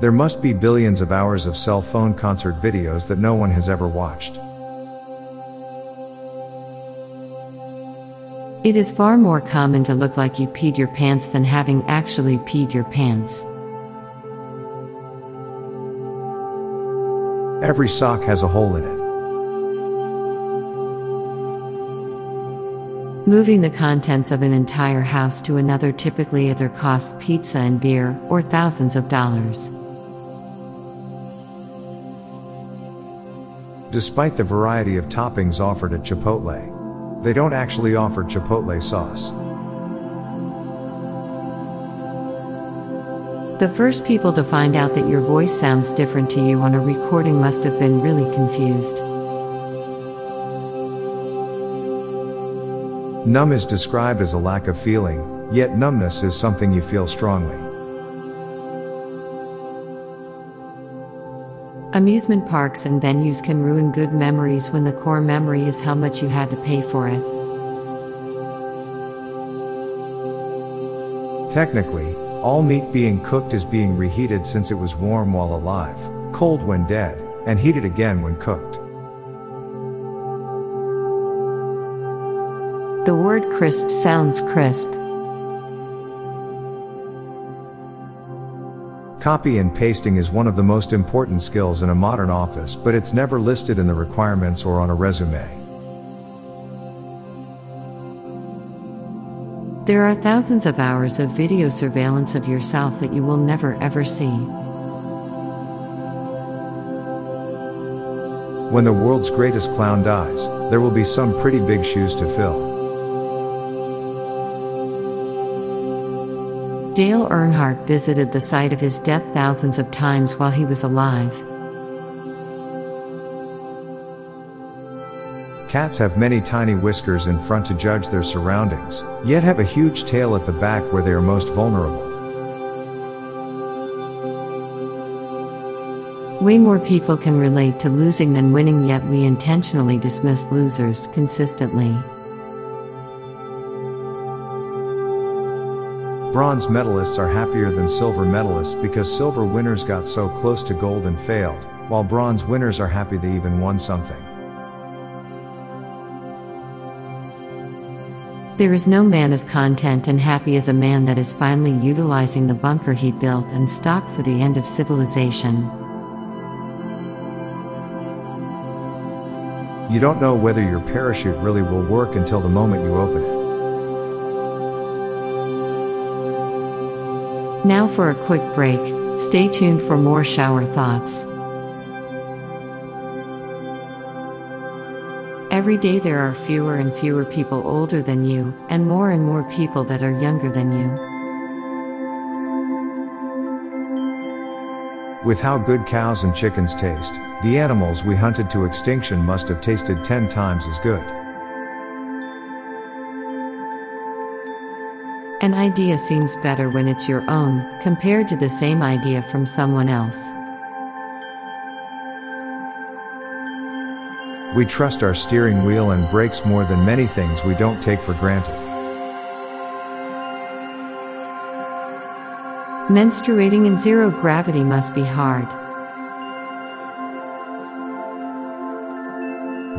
There must be billions of hours of cell phone concert videos that no one has ever watched. It is far more common to look like you peed your pants than having actually peed your pants. Every sock has a hole in it. Moving the contents of an entire house to another typically either costs pizza and beer or thousands of dollars. Despite the variety of toppings offered at Chipotle, they don't actually offer Chipotle sauce. The first people to find out that your voice sounds different to you on a recording must have been really confused. Numb is described as a lack of feeling, yet numbness is something you feel strongly. Amusement parks and venues can ruin good memories when the core memory is how much you had to pay for it. Technically, all meat being cooked is being reheated since it was warm while alive, cold when dead, and heated again when cooked. The word crisp sounds crisp. Copy and pasting is one of the most important skills in a modern office, but it's never listed in the requirements or on a resume. There are thousands of hours of video surveillance of yourself that you will never ever see. When the world's greatest clown dies, there will be some pretty big shoes to fill. Dale Earnhardt visited the site of his death thousands of times while he was alive. Cats have many tiny whiskers in front to judge their surroundings, yet have a huge tail at the back where they are most vulnerable. Way more people can relate to losing than winning, yet we intentionally dismiss losers consistently. Bronze medalists are happier than silver medalists because silver winners got so close to gold and failed, while bronze winners are happy they even won something. There is no man as content and happy as a man that is finally utilizing the bunker he built and stocked for the end of civilization. You don't know whether your parachute really will work until the moment you open it. Now for a quick break, stay tuned for more shower thoughts. Every day there are fewer and fewer people older than you, and more and more people that are younger than you. With how good cows and chickens taste, the animals we hunted to extinction must have tasted 10 times as good. An idea seems better when it's your own, compared to the same idea from someone else. We trust our steering wheel and brakes more than many things we don't take for granted. Menstruating in zero gravity must be hard.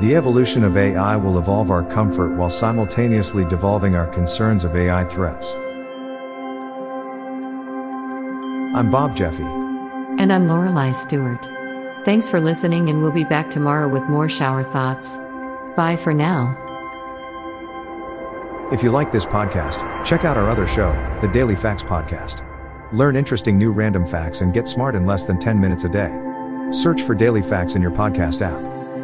The evolution of AI will evolve our comfort while simultaneously devolving our concerns of AI threats. I'm Bob Jeffy. And I'm Lorelei Stewart. Thanks for listening, and we'll be back tomorrow with more shower thoughts. Bye for now. If you like this podcast, check out our other show, the Daily Facts Podcast. Learn interesting new random facts and get smart in less than 10 minutes a day. Search for Daily Facts in your podcast app.